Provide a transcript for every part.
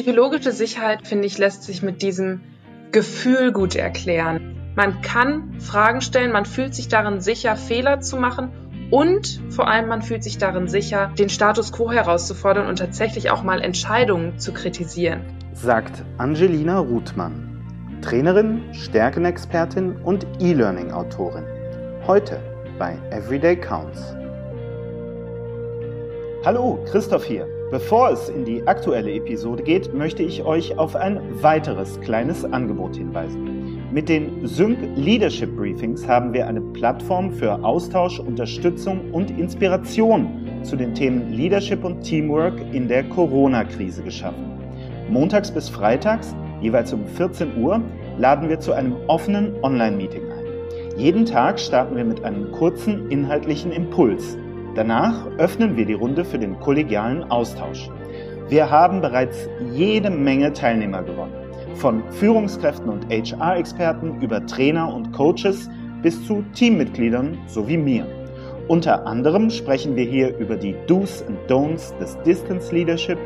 Psychologische Sicherheit, finde ich, lässt sich mit diesem Gefühl gut erklären. Man kann Fragen stellen, man fühlt sich darin sicher, Fehler zu machen und vor allem man fühlt sich darin sicher, den Status quo herauszufordern und tatsächlich auch mal Entscheidungen zu kritisieren. Sagt Angelina Ruthmann, Trainerin, Stärkenexpertin und E-Learning-Autorin. Heute bei Everyday Counts. Hallo, Christoph hier. Bevor es in die aktuelle Episode geht, möchte ich euch auf ein weiteres kleines Angebot hinweisen. Mit den Sync Leadership Briefings haben wir eine Plattform für Austausch, Unterstützung und Inspiration zu den Themen Leadership und Teamwork in der Corona-Krise geschaffen. Montags bis freitags, jeweils um 14 Uhr, laden wir zu einem offenen Online-Meeting ein. Jeden Tag starten wir mit einem kurzen inhaltlichen Impuls – Danach öffnen wir die Runde für den kollegialen Austausch. Wir haben bereits jede Menge Teilnehmer gewonnen. Von Führungskräften und HR-Experten über Trainer und Coaches bis zu Teammitgliedern sowie mir. Unter anderem sprechen wir hier über die Do's and Don'ts des Distance Leadership,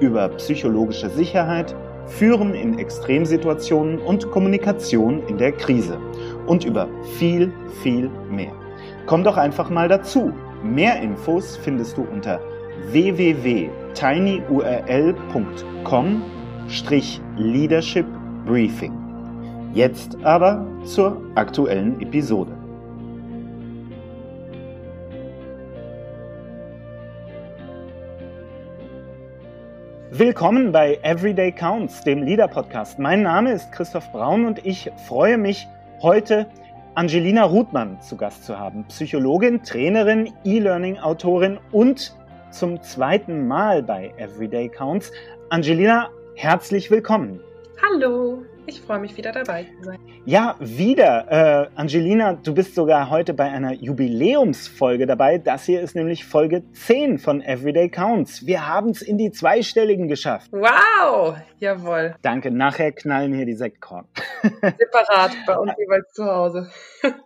über psychologische Sicherheit, Führen in Extremsituationen und Kommunikation in der Krise und über viel, viel mehr. Komm doch einfach mal dazu. Mehr Infos findest du unter www.tinyurl.com-leadership briefing. Jetzt aber zur aktuellen Episode. Willkommen bei Everyday Counts, dem Leader Podcast. Mein Name ist Christoph Braun und ich freue mich heute Angelina Ruthmann zu Gast zu haben. Psychologin, Trainerin, E-Learning-Autorin und zum zweiten Mal bei Everyday Counts. Angelina, herzlich willkommen. Hallo. Ich freue mich wieder dabei zu sein. Ja, wieder. Äh, Angelina, du bist sogar heute bei einer Jubiläumsfolge dabei. Das hier ist nämlich Folge 10 von Everyday Counts. Wir haben es in die Zweistelligen geschafft. Wow, jawohl. Danke, nachher knallen hier die Sektkorn. Separat bei uns jeweils zu Hause.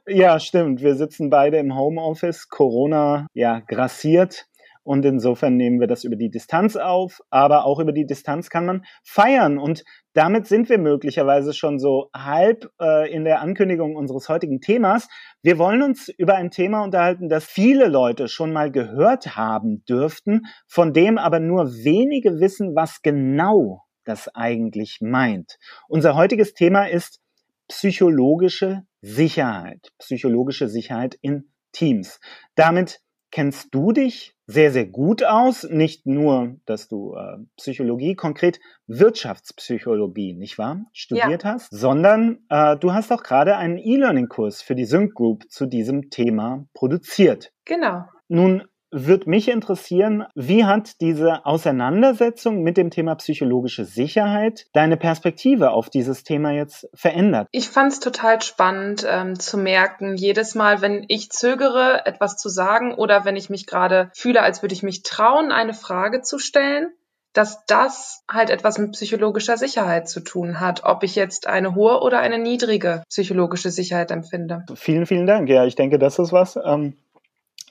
ja, stimmt. Wir sitzen beide im Homeoffice. Corona, ja, grassiert. Und insofern nehmen wir das über die Distanz auf, aber auch über die Distanz kann man feiern. Und damit sind wir möglicherweise schon so halb äh, in der Ankündigung unseres heutigen Themas. Wir wollen uns über ein Thema unterhalten, das viele Leute schon mal gehört haben dürften, von dem aber nur wenige wissen, was genau das eigentlich meint. Unser heutiges Thema ist psychologische Sicherheit. Psychologische Sicherheit in Teams. Damit kennst du dich sehr, sehr gut aus. Nicht nur, dass du äh, Psychologie, konkret Wirtschaftspsychologie, nicht wahr, studiert ja. hast, sondern äh, du hast auch gerade einen E-Learning-Kurs für die Sync Group zu diesem Thema produziert. Genau. Nun würde mich interessieren, wie hat diese Auseinandersetzung mit dem Thema psychologische Sicherheit deine Perspektive auf dieses Thema jetzt verändert? Ich fand es total spannend ähm, zu merken, jedes Mal, wenn ich zögere, etwas zu sagen oder wenn ich mich gerade fühle, als würde ich mich trauen, eine Frage zu stellen, dass das halt etwas mit psychologischer Sicherheit zu tun hat, ob ich jetzt eine hohe oder eine niedrige psychologische Sicherheit empfinde. Vielen, vielen Dank. Ja, ich denke, das ist was. Ähm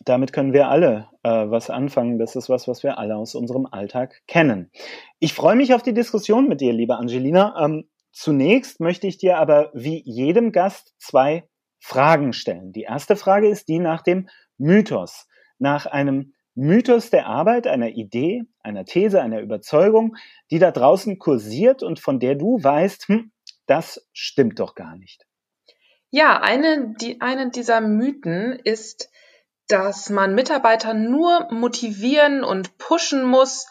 damit können wir alle äh, was anfangen. Das ist was, was wir alle aus unserem Alltag kennen. Ich freue mich auf die Diskussion mit dir, liebe Angelina. Ähm, zunächst möchte ich dir aber wie jedem Gast zwei Fragen stellen. Die erste Frage ist die nach dem Mythos, nach einem Mythos der Arbeit, einer Idee, einer These, einer Überzeugung, die da draußen kursiert und von der du weißt, hm, das stimmt doch gar nicht. Ja, eine, die, eine dieser Mythen ist, dass man Mitarbeiter nur motivieren und pushen muss.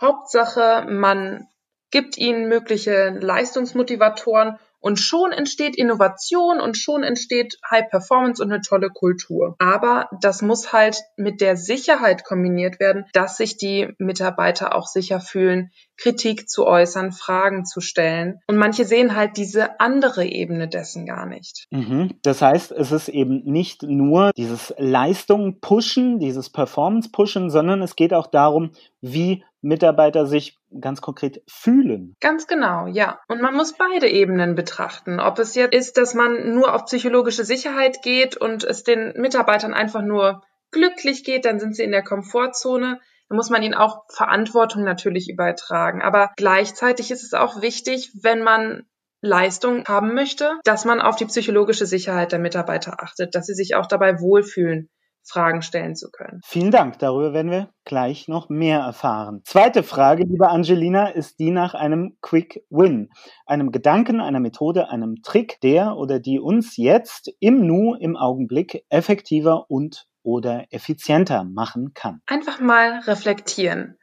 Hauptsache, man gibt ihnen mögliche Leistungsmotivatoren und schon entsteht Innovation und schon entsteht High Performance und eine tolle Kultur. Aber das muss halt mit der Sicherheit kombiniert werden, dass sich die Mitarbeiter auch sicher fühlen, Kritik zu äußern, Fragen zu stellen. Und manche sehen halt diese andere Ebene dessen gar nicht. Mhm. Das heißt, es ist eben nicht nur dieses Leistung pushen, dieses Performance pushen, sondern es geht auch darum, wie Mitarbeiter sich ganz konkret fühlen. Ganz genau, ja. Und man muss beide Ebenen betrachten. Ob es jetzt ist, dass man nur auf psychologische Sicherheit geht und es den Mitarbeitern einfach nur glücklich geht, dann sind sie in der Komfortzone. Dann muss man ihnen auch Verantwortung natürlich übertragen. Aber gleichzeitig ist es auch wichtig, wenn man Leistung haben möchte, dass man auf die psychologische Sicherheit der Mitarbeiter achtet, dass sie sich auch dabei wohlfühlen, Fragen stellen zu können. Vielen Dank. Darüber werden wir gleich noch mehr erfahren. Zweite Frage, liebe Angelina, ist die nach einem Quick Win. Einem Gedanken, einer Methode, einem Trick, der oder die uns jetzt im Nu, im Augenblick effektiver und oder effizienter machen kann. Einfach mal reflektieren.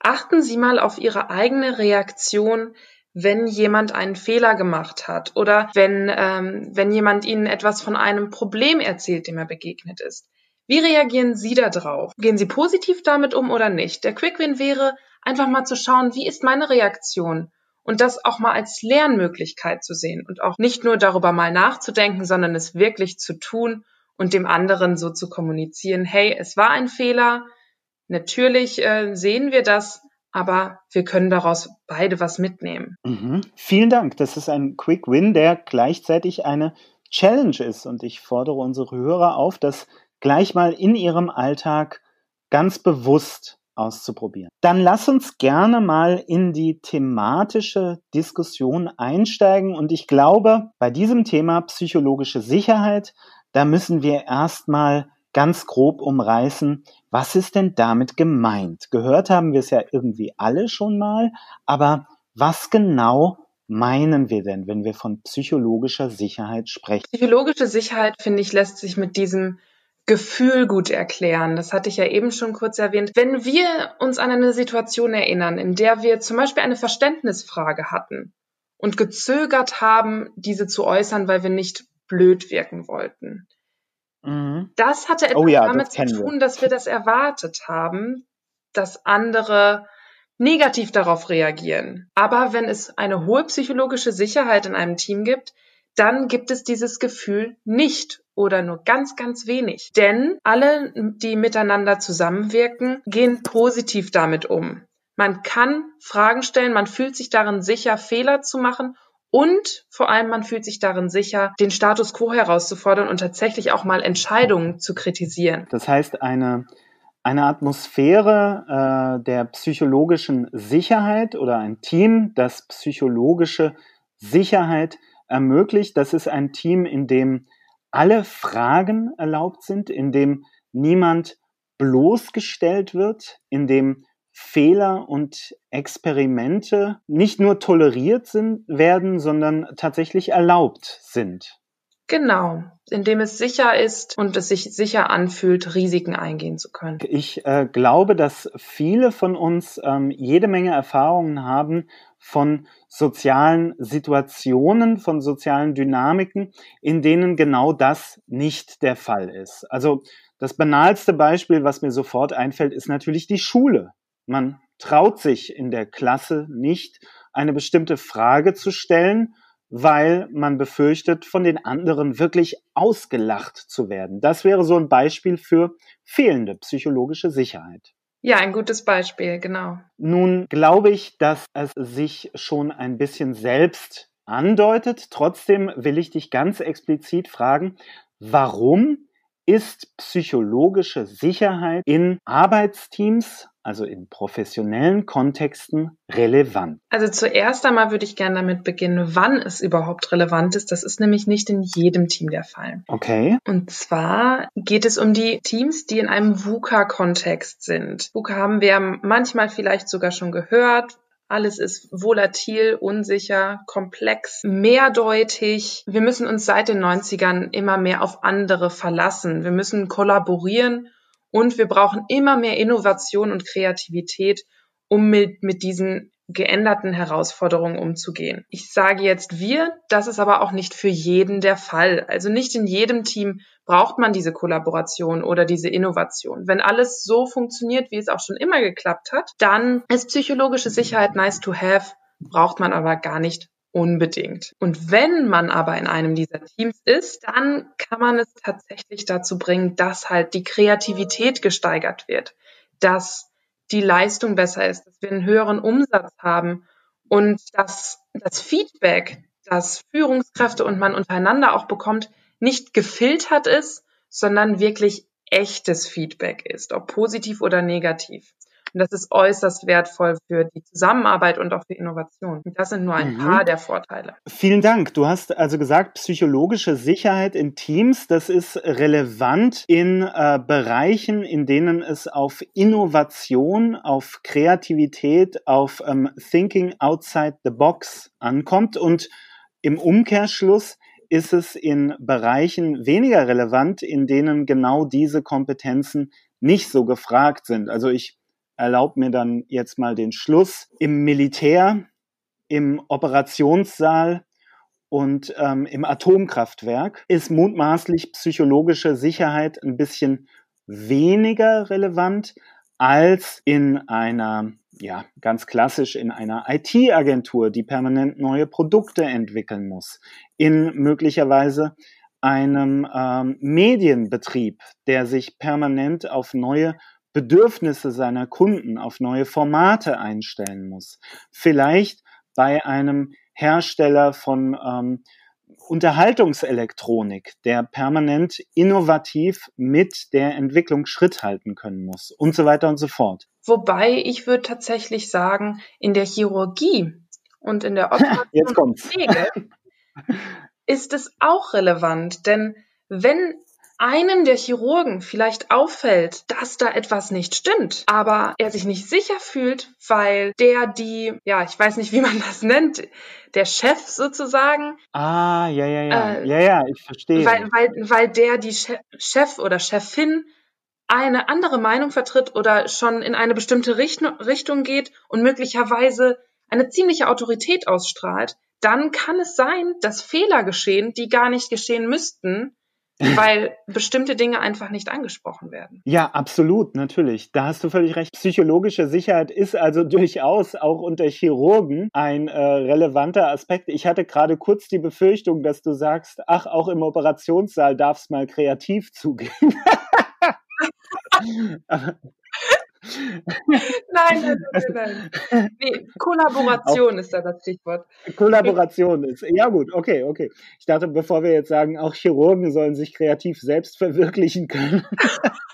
Achten Sie mal auf Ihre eigene Reaktion, wenn jemand einen Fehler gemacht hat oder wenn, ähm, wenn jemand Ihnen etwas von einem Problem erzählt, dem er begegnet ist. Wie reagieren Sie da drauf? Gehen Sie positiv damit um oder nicht? Der Quick Win wäre, einfach mal zu schauen, wie ist meine Reaktion? Und das auch mal als Lernmöglichkeit zu sehen und auch nicht nur darüber mal nachzudenken, sondern es wirklich zu tun und dem anderen so zu kommunizieren, hey, es war ein Fehler, natürlich äh, sehen wir das, aber wir können daraus beide was mitnehmen. Mhm. Vielen Dank. Das ist ein Quick Win, der gleichzeitig eine Challenge ist. Und ich fordere unsere Hörer auf, das gleich mal in ihrem Alltag ganz bewusst auszuprobieren. Dann lass uns gerne mal in die thematische Diskussion einsteigen. Und ich glaube, bei diesem Thema psychologische Sicherheit, da müssen wir erstmal ganz grob umreißen, was ist denn damit gemeint? Gehört haben wir es ja irgendwie alle schon mal, aber was genau meinen wir denn, wenn wir von psychologischer Sicherheit sprechen? Psychologische Sicherheit, finde ich, lässt sich mit diesem Gefühl gut erklären. Das hatte ich ja eben schon kurz erwähnt. Wenn wir uns an eine Situation erinnern, in der wir zum Beispiel eine Verständnisfrage hatten und gezögert haben, diese zu äußern, weil wir nicht blöd wirken wollten. Mhm. Das hatte etwas oh ja, damit zu tun, wir. dass wir das erwartet haben, dass andere negativ darauf reagieren. Aber wenn es eine hohe psychologische Sicherheit in einem Team gibt, dann gibt es dieses Gefühl nicht oder nur ganz, ganz wenig. Denn alle, die miteinander zusammenwirken, gehen positiv damit um. Man kann Fragen stellen, man fühlt sich darin sicher, Fehler zu machen und vor allem man fühlt sich darin sicher, den Status quo herauszufordern und tatsächlich auch mal Entscheidungen zu kritisieren. Das heißt, eine, eine Atmosphäre äh, der psychologischen Sicherheit oder ein Team, das psychologische Sicherheit ermöglicht. Das ist ein Team, in dem alle Fragen erlaubt sind, in dem niemand bloßgestellt wird, in dem Fehler und Experimente nicht nur toleriert sind, werden, sondern tatsächlich erlaubt sind. Genau, indem es sicher ist und es sich sicher anfühlt, Risiken eingehen zu können. Ich äh, glaube, dass viele von uns ähm, jede Menge Erfahrungen haben von sozialen Situationen, von sozialen Dynamiken, in denen genau das nicht der Fall ist. Also das banalste Beispiel, was mir sofort einfällt, ist natürlich die Schule. Man traut sich in der Klasse nicht, eine bestimmte Frage zu stellen weil man befürchtet, von den anderen wirklich ausgelacht zu werden. Das wäre so ein Beispiel für fehlende psychologische Sicherheit. Ja, ein gutes Beispiel, genau. Nun glaube ich, dass es sich schon ein bisschen selbst andeutet. Trotzdem will ich dich ganz explizit fragen, warum ist psychologische Sicherheit in Arbeitsteams also in professionellen Kontexten, relevant? Also zuerst einmal würde ich gerne damit beginnen, wann es überhaupt relevant ist. Das ist nämlich nicht in jedem Team der Fall. Okay. Und zwar geht es um die Teams, die in einem VUCA-Kontext sind. VUCA haben wir manchmal vielleicht sogar schon gehört. Alles ist volatil, unsicher, komplex, mehrdeutig. Wir müssen uns seit den 90ern immer mehr auf andere verlassen. Wir müssen kollaborieren und wir brauchen immer mehr Innovation und Kreativität, um mit, mit diesen geänderten Herausforderungen umzugehen. Ich sage jetzt wir, das ist aber auch nicht für jeden der Fall. Also nicht in jedem Team braucht man diese Kollaboration oder diese Innovation. Wenn alles so funktioniert, wie es auch schon immer geklappt hat, dann ist psychologische Sicherheit nice to have, braucht man aber gar nicht Unbedingt. Und wenn man aber in einem dieser Teams ist, dann kann man es tatsächlich dazu bringen, dass halt die Kreativität gesteigert wird, dass die Leistung besser ist, dass wir einen höheren Umsatz haben und dass das Feedback, das Führungskräfte und man untereinander auch bekommt, nicht gefiltert ist, sondern wirklich echtes Feedback ist, ob positiv oder negativ. Und das ist äußerst wertvoll für die Zusammenarbeit und auch für Innovation. Und das sind nur ein mhm. paar der Vorteile. Vielen Dank. Du hast also gesagt, psychologische Sicherheit in Teams, das ist relevant in äh, Bereichen, in denen es auf Innovation, auf Kreativität, auf ähm, Thinking outside the box ankommt. Und im Umkehrschluss ist es in Bereichen weniger relevant, in denen genau diese Kompetenzen nicht so gefragt sind. Also ich erlaube mir dann jetzt mal den Schluss. Im Militär, im Operationssaal und ähm, im Atomkraftwerk ist mutmaßlich psychologische Sicherheit ein bisschen weniger relevant als in einer, ja, ganz klassisch in einer IT-Agentur, die permanent neue Produkte entwickeln muss, in möglicherweise einem ähm, Medienbetrieb, der sich permanent auf neue Bedürfnisse seiner Kunden, auf neue Formate einstellen muss. Vielleicht bei einem Hersteller von ähm, Unterhaltungselektronik, der permanent innovativ mit der Entwicklung Schritt halten können muss und so weiter und so fort. Wobei ich würde tatsächlich sagen, in der Chirurgie und in der Operation ist es auch relevant, denn wenn einem der Chirurgen vielleicht auffällt, dass da etwas nicht stimmt, aber er sich nicht sicher fühlt, weil der die, ja, ich weiß nicht, wie man das nennt, der Chef sozusagen. Ah, ja, ja, ja. Äh, ja, ja, ich verstehe. Weil, weil, weil der die Chef oder Chefin eine andere Meinung vertritt oder schon in eine bestimmte Richtung geht und möglicherweise eine ziemliche Autorität ausstrahlt, dann kann es sein, dass Fehler geschehen, die gar nicht geschehen müssten, weil bestimmte Dinge einfach nicht angesprochen werden. Ja, absolut, natürlich. Da hast du völlig recht. Psychologische Sicherheit ist also durchaus auch unter Chirurgen ein äh, relevanter Aspekt. Ich hatte gerade kurz die Befürchtung, dass du sagst, ach, auch im Operationssaal darf es mal kreativ zugehen. nein, nein, nein, nein. Nee, Kollaboration auch, ist da das Stichwort. Kollaboration ist, ja gut, okay, okay. Ich dachte, bevor wir jetzt sagen, auch Chirurgen sollen sich kreativ selbst verwirklichen können.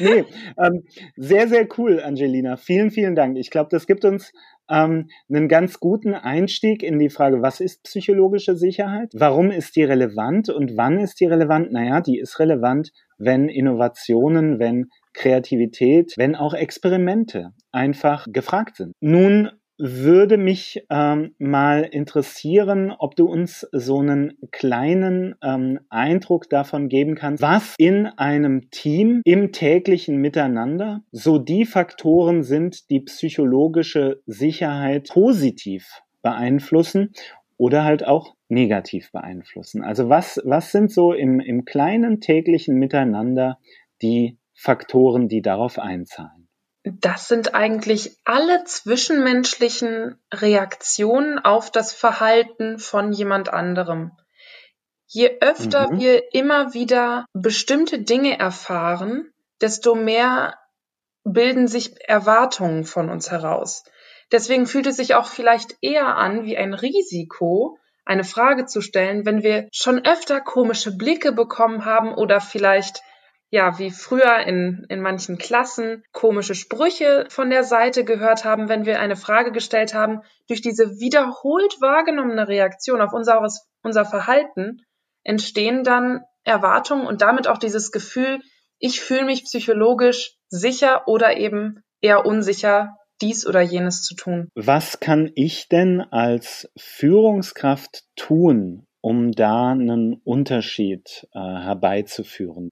nee, ähm, sehr, sehr cool, Angelina. Vielen, vielen Dank. Ich glaube, das gibt uns ähm, einen ganz guten Einstieg in die Frage, was ist psychologische Sicherheit? Warum ist die relevant und wann ist die relevant? Naja, die ist relevant, wenn Innovationen, wenn Kreativität, wenn auch Experimente einfach gefragt sind. Nun würde mich ähm, mal interessieren, ob du uns so einen kleinen ähm, Eindruck davon geben kannst, was in einem Team im täglichen Miteinander so die Faktoren sind, die psychologische Sicherheit positiv beeinflussen oder halt auch negativ beeinflussen. Also was, was sind so im, im kleinen täglichen Miteinander die Faktoren, die darauf einzahlen? Das sind eigentlich alle zwischenmenschlichen Reaktionen auf das Verhalten von jemand anderem. Je öfter mhm. wir immer wieder bestimmte Dinge erfahren, desto mehr bilden sich Erwartungen von uns heraus. Deswegen fühlt es sich auch vielleicht eher an wie ein Risiko, eine Frage zu stellen, wenn wir schon öfter komische Blicke bekommen haben oder vielleicht ja, wie früher in, in manchen Klassen komische Sprüche von der Seite gehört haben, wenn wir eine Frage gestellt haben, durch diese wiederholt wahrgenommene Reaktion auf unser, unser Verhalten entstehen dann Erwartungen und damit auch dieses Gefühl, ich fühle mich psychologisch sicher oder eben eher unsicher, dies oder jenes zu tun. Was kann ich denn als Führungskraft tun, um da einen Unterschied äh, herbeizuführen?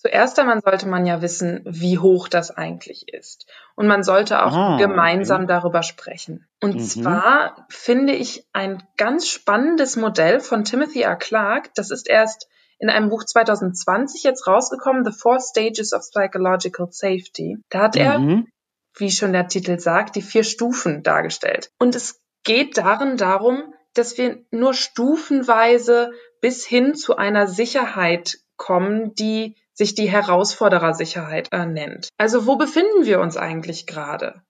Zuerst einmal sollte man ja wissen, wie hoch das eigentlich ist. Und man sollte auch ah, gemeinsam okay. darüber sprechen. Und mhm. zwar finde ich ein ganz spannendes Modell von Timothy R. Clark. Das ist erst in einem Buch 2020 jetzt rausgekommen, The Four Stages of Psychological Safety. Da hat er, mhm. Wie schon der Titel sagt, die vier Stufen dargestellt. Und es geht darin darum, dass wir nur stufenweise bis hin zu einer Sicherheit kommen, die sich die Herausforderersicherheit äh, nennt. Also wo befinden wir uns eigentlich gerade?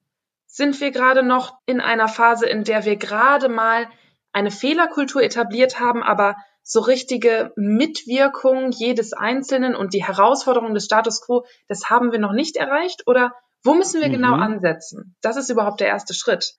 Sind wir gerade noch in einer Phase, in der wir gerade mal eine Fehlerkultur etabliert haben, aber so richtige Mitwirkung jedes Einzelnen und die Herausforderung des Status quo, das haben wir noch nicht erreicht? Oder wo müssen wir genau mhm. genau ansetzen? Das ist überhaupt der erste Schritt.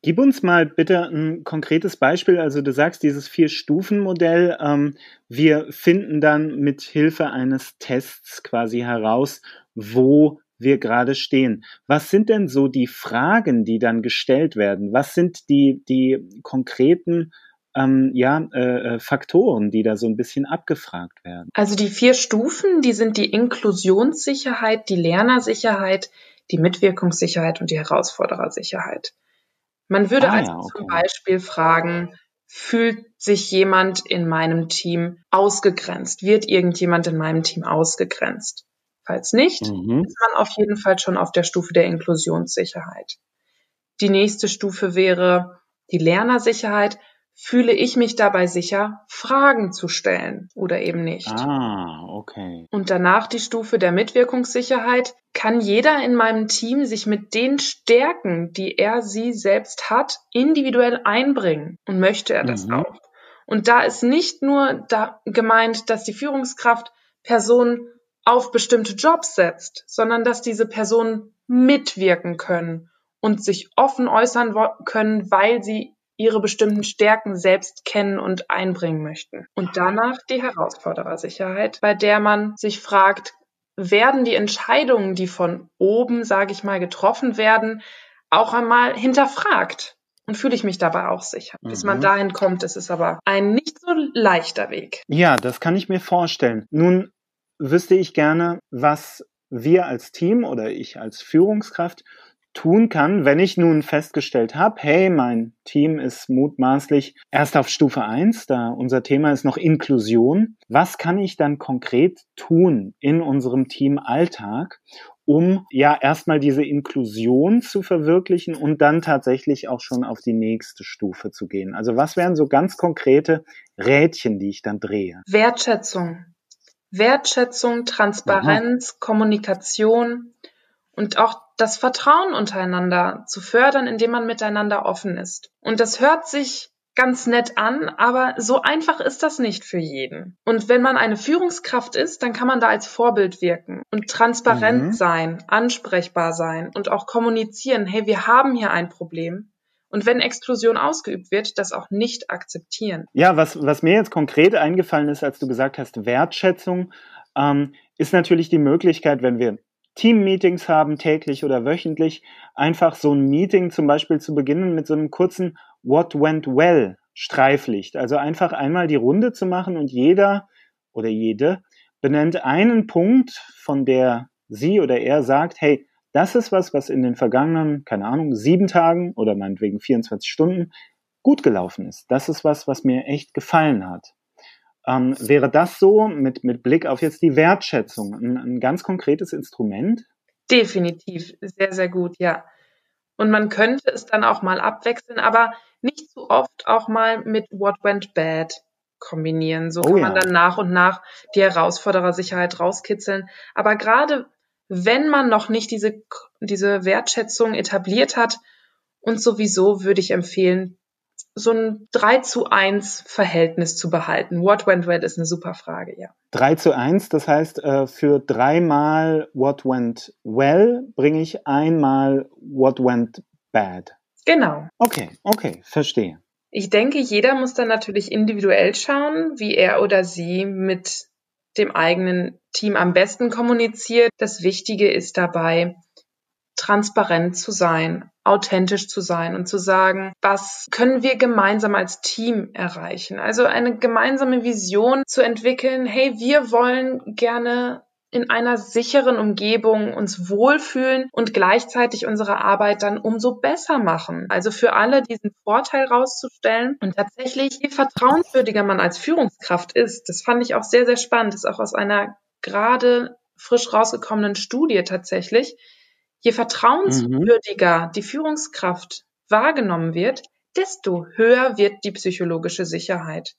Gib uns mal bitte ein konkretes Beispiel. Also du sagst dieses Vier-Stufen-Modell. Ähm, wir finden dann mit Hilfe eines Tests quasi heraus, wo wir gerade stehen. Was sind denn so die Fragen, die dann gestellt werden? Was sind die, die konkreten ähm, ja, äh, äh, Faktoren, die da so ein bisschen abgefragt werden? Also die vier Stufen, die sind die Inklusionssicherheit, die Lernersicherheit, die Mitwirkungssicherheit und die Herausforderersicherheit. Man würde ah, also ja, okay. zum Beispiel fragen, fühlt sich jemand in meinem Team ausgegrenzt? Wird irgendjemand in meinem Team ausgegrenzt? Falls nicht, mhm. ist man auf jeden Fall schon auf der Stufe der Inklusionssicherheit. Die nächste Stufe wäre die Lernersicherheit fühle ich mich dabei sicher, Fragen zu stellen oder eben nicht. Ah, okay. Und danach die Stufe der Mitwirkungssicherheit. Kann jeder in meinem Team sich mit den Stärken, die er sie selbst hat, individuell einbringen? Und möchte er das mhm. auch? Und da ist nicht nur da gemeint, dass die Führungskraft Personen auf bestimmte Jobs setzt, sondern dass diese Personen mitwirken können und sich offen äußern können, weil sie ihre bestimmten Stärken selbst kennen und einbringen möchten. Und danach die Herausforderersicherheit, bei der man sich fragt, werden die Entscheidungen, die von oben, sage ich mal, getroffen werden, auch einmal hinterfragt? Und fühle ich mich dabei auch sicher. Mhm. Bis man mhm. dahin kommt, ist es aber ein nicht so leichter Weg. Ja, das kann ich mir vorstellen. Nun wüsste ich gerne, was wir als Team oder ich als Führungskraft tun kann, wenn ich nun festgestellt habe, hey, mein Team ist mutmaßlich erst auf Stufe eins, da unser Thema ist noch Inklusion. Was kann ich dann konkret tun in unserem Teamalltag, um ja erstmal diese Inklusion zu verwirklichen und dann tatsächlich auch schon auf die nächste Stufe zu gehen? Also was wären so ganz konkrete Rädchen, die ich dann drehe? Wertschätzung. Wertschätzung, Transparenz, Aha. Kommunikation und auch das Vertrauen untereinander zu fördern, indem man miteinander offen ist. Und das hört sich ganz nett an, aber so einfach ist das nicht für jeden. Und wenn man eine Führungskraft ist, dann kann man da als Vorbild wirken und transparent mhm. sein, ansprechbar sein und auch kommunizieren, hey, wir haben hier ein Problem. Und wenn Exklusion ausgeübt wird, das auch nicht akzeptieren. Ja, was, was mir jetzt konkret eingefallen ist, als du gesagt hast, Wertschätzung, ähm, ist natürlich die Möglichkeit, wenn wir Team-Meetings haben, täglich oder wöchentlich, einfach so ein Meeting zum Beispiel zu beginnen mit so einem kurzen What went well Streiflicht. Also einfach einmal die Runde zu machen und jeder oder jede benennt einen Punkt, von der sie oder er sagt, hey, das ist was, was in den vergangenen, keine Ahnung, sieben Tagen oder meinetwegen 24 Stunden gut gelaufen ist. Das ist was, was mir echt gefallen hat. Ähm, wäre das so mit, mit Blick auf jetzt die Wertschätzung ein, ein ganz konkretes Instrument? Definitiv, sehr, sehr gut, ja. Und man könnte es dann auch mal abwechseln, aber nicht zu oft auch mal mit What Went Bad kombinieren. So oh, kann man dann nach und nach die Herausforderersicherheit rauskitzeln. Aber gerade wenn man noch nicht diese, diese Wertschätzung etabliert hat, und sowieso würde ich empfehlen, so ein 3 zu 1 Verhältnis zu behalten. What went well ist eine super Frage, ja. 3 zu 1, das heißt, äh, für dreimal What went well bringe ich einmal What went bad. Genau. Okay, okay, verstehe. Ich denke, jeder muss dann natürlich individuell schauen, wie er oder sie mit dem eigenen Team am besten kommuniziert. Das Wichtige ist dabei, transparent zu sein, authentisch zu sein und zu sagen, was können wir gemeinsam als Team erreichen? Also eine gemeinsame Vision zu entwickeln, hey, wir wollen gerne in einer sicheren Umgebung uns wohlfühlen und gleichzeitig unsere Arbeit dann umso besser machen. Also für alle diesen Vorteil rauszustellen und tatsächlich, je vertrauenswürdiger man als Führungskraft ist, das fand ich auch sehr, sehr spannend, das ist auch aus einer gerade frisch rausgekommenen Studie tatsächlich, Je vertrauenswürdiger mhm. die Führungskraft wahrgenommen wird, desto höher wird die psychologische Sicherheit.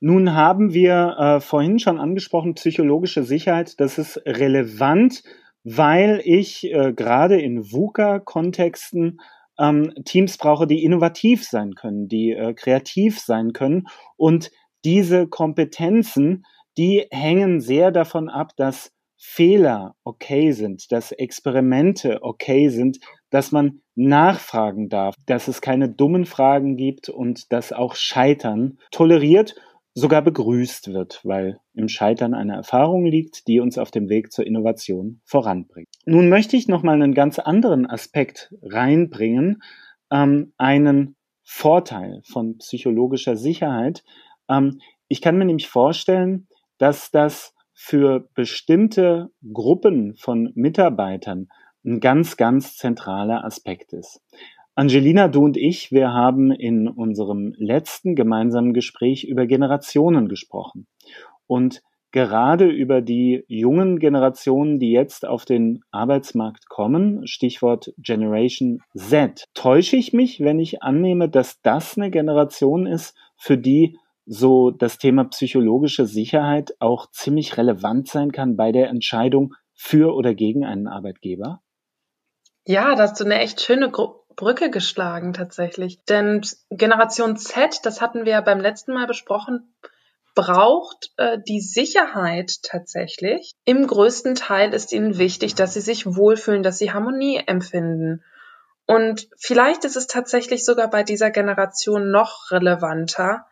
Nun haben wir äh, vorhin schon angesprochen, psychologische Sicherheit, das ist relevant, weil ich äh, gerade in VUCA-Kontexten ähm, Teams brauche, die innovativ sein können, die äh, kreativ sein können und diese Kompetenzen, die hängen sehr davon ab, dass Fehler okay sind, dass Experimente okay sind, dass man nachfragen darf, dass es keine dummen Fragen gibt und dass auch Scheitern toleriert, sogar begrüßt wird, weil im Scheitern eine Erfahrung liegt, die uns auf dem Weg zur Innovation voranbringt. Nun möchte ich noch mal einen ganz anderen Aspekt reinbringen, ähm, einen Vorteil von psychologischer Sicherheit. Ähm, ich kann mir nämlich vorstellen, dass das für bestimmte Gruppen von Mitarbeitern ein ganz, ganz zentraler Aspekt ist. Angelina, du und ich, wir haben in unserem letzten gemeinsamen Gespräch über Generationen gesprochen. Und gerade über die jungen Generationen, die jetzt auf den Arbeitsmarkt kommen, Stichwort Generation Z. Täusche ich mich, wenn ich annehme, dass das eine Generation ist, für die so das Thema psychologische Sicherheit auch ziemlich relevant sein kann bei der Entscheidung für oder gegen einen Arbeitgeber? Ja, da hast du eine echt schöne Gru Brücke geschlagen tatsächlich. Denn Generation Z, das hatten wir ja beim letzten Mal besprochen, braucht äh, die Sicherheit tatsächlich. Im größten Teil ist ihnen wichtig, dass sie sich wohlfühlen, dass sie Harmonie empfinden. Und vielleicht ist es tatsächlich sogar bei dieser Generation noch relevanter,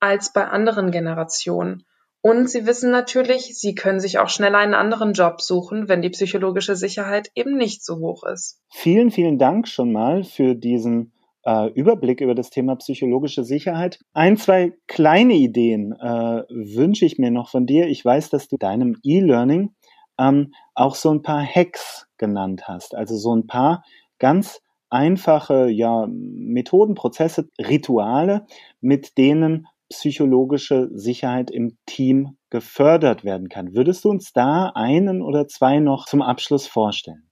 als bei anderen Generationen. Und sie wissen natürlich, sie können sich auch schnell einen anderen Job suchen, wenn die psychologische Sicherheit eben nicht so hoch ist. Vielen, vielen Dank schon mal für diesen äh, Überblick über das Thema psychologische Sicherheit. Ein, zwei kleine Ideen äh, wünsche ich mir noch von dir. Ich weiß, dass du deinem E-Learning ähm, auch so ein paar Hacks genannt hast. Also so ein paar ganz einfache ja, Methoden, Prozesse, Rituale, mit denen psychologische Sicherheit im Team gefördert werden kann. Würdest du uns da einen oder zwei noch zum Abschluss vorstellen?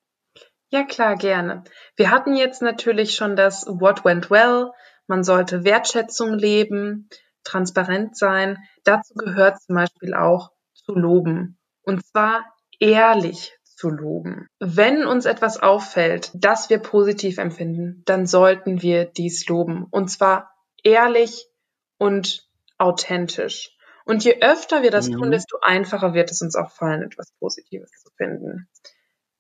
Ja, klar, gerne. Wir hatten jetzt natürlich schon das What went well. Man sollte Wertschätzung leben, transparent sein. Dazu gehört zum Beispiel auch zu loben. Und zwar ehrlich zu loben. Wenn uns etwas auffällt, das wir positiv empfinden, dann sollten wir dies loben. Und zwar ehrlich und authentisch. Und je öfter wir das mhm. tun, desto einfacher wird es uns auch fallen, etwas Positives zu finden.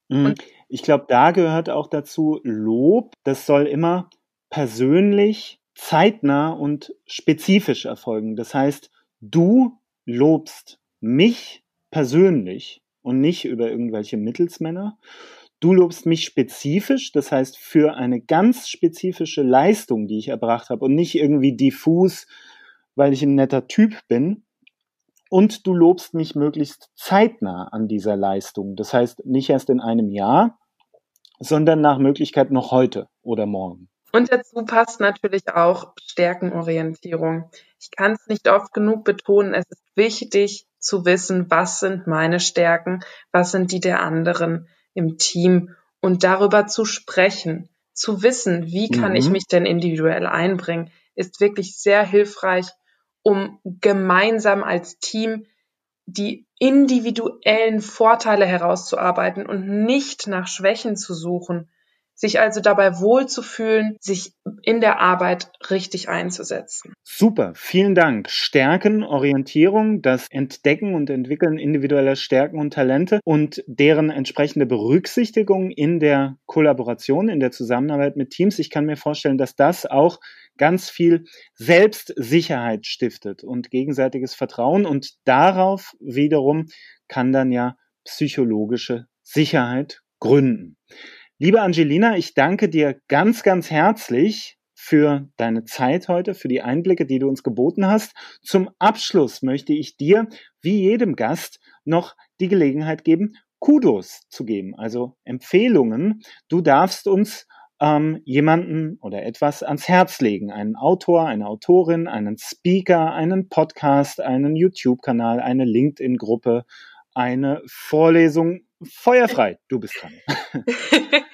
Mhm. ich glaube, da gehört auch dazu Lob. Das soll immer persönlich, zeitnah und spezifisch erfolgen. Das heißt, du lobst mich persönlich und nicht über irgendwelche Mittelsmänner. Du lobst mich spezifisch, das heißt für eine ganz spezifische Leistung, die ich erbracht habe und nicht irgendwie diffus, weil ich ein netter Typ bin. Und du lobst mich möglichst zeitnah an dieser Leistung. Das heißt, nicht erst in einem Jahr, sondern nach Möglichkeit noch heute oder morgen. Und dazu passt natürlich auch Stärkenorientierung. Ich kann es nicht oft genug betonen, es ist wichtig zu wissen, was sind meine Stärken, was sind die der anderen im Team und darüber zu sprechen, zu wissen, wie kann mhm. ich mich denn individuell einbringen, ist wirklich sehr hilfreich um gemeinsam als Team die individuellen Vorteile herauszuarbeiten und nicht nach Schwächen zu suchen, sich also dabei wohlzufühlen, sich in der Arbeit richtig einzusetzen. Super, vielen Dank. Stärken, Orientierung, das Entdecken und Entwickeln individueller Stärken und Talente und deren entsprechende Berücksichtigung in der Kollaboration, in der Zusammenarbeit mit Teams. Ich kann mir vorstellen, dass das auch ganz viel Selbstsicherheit stiftet und gegenseitiges Vertrauen und darauf wiederum kann dann ja psychologische Sicherheit gründen. Liebe Angelina, ich danke dir ganz, ganz herzlich für deine Zeit heute, für die Einblicke, die du uns geboten hast. Zum Abschluss möchte ich dir, wie jedem Gast, noch die Gelegenheit geben, Kudos zu geben, also Empfehlungen. Du darfst uns ähm, jemanden oder etwas ans Herz legen. Einen Autor, eine Autorin, einen Speaker, einen Podcast, einen YouTube-Kanal, eine LinkedIn-Gruppe, eine Vorlesung. Feuerfrei, du bist dran.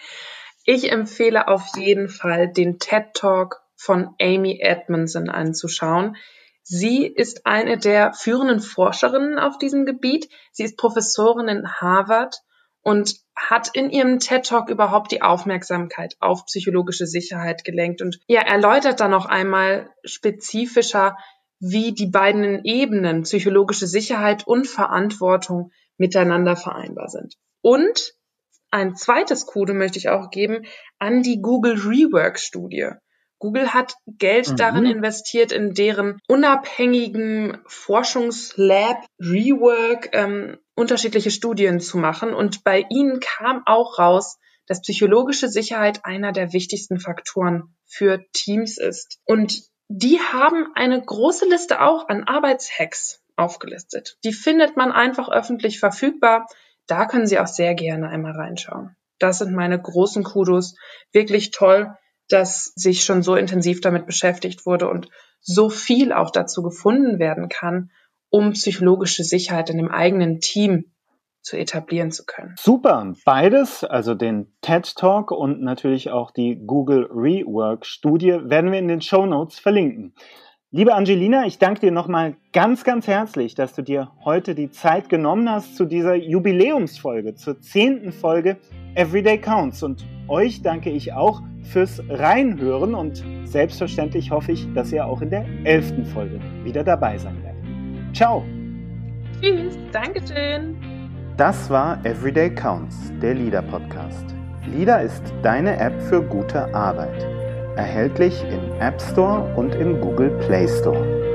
Ich empfehle auf jeden Fall den TED Talk von Amy Edmondson anzuschauen. Sie ist eine der führenden Forscherinnen auf diesem Gebiet. Sie ist Professorin in Harvard und hat in ihrem TED Talk überhaupt die Aufmerksamkeit auf psychologische Sicherheit gelenkt und ja, erläutert dann noch einmal spezifischer, wie die beiden Ebenen psychologische Sicherheit und Verantwortung miteinander vereinbar sind. Und ein zweites Kudo möchte ich auch geben an die Google Rework Studie. Google hat Geld mhm. darin investiert, in deren unabhängigen Forschungslab Rework ähm, unterschiedliche Studien zu machen. Und bei ihnen kam auch raus, dass psychologische Sicherheit einer der wichtigsten Faktoren für Teams ist. Und die haben eine große Liste auch an Arbeitshacks aufgelistet. Die findet man einfach öffentlich verfügbar. Da können Sie auch sehr gerne einmal reinschauen. Das sind meine großen Kudos. Wirklich toll, dass sich schon so intensiv damit beschäftigt wurde und so viel auch dazu gefunden werden kann, um psychologische Sicherheit in dem eigenen Team zu etablieren zu können. Super, beides, also den TED Talk und natürlich auch die Google Rework Studie werden wir in den Show Notes verlinken. Liebe Angelina, ich danke dir nochmal ganz, ganz herzlich, dass du dir heute die Zeit genommen hast zu dieser Jubiläumsfolge, zur zehnten Folge Everyday Counts. Und euch danke ich auch fürs Reinhören und selbstverständlich hoffe ich, dass ihr auch in der elften Folge wieder dabei sein werdet. Ciao! Tschüss, Dankeschön! Das war Everyday Counts, der LIDA Podcast. LIDA ist deine App für gute Arbeit. Erhältlich im App Store und im Google Play Store.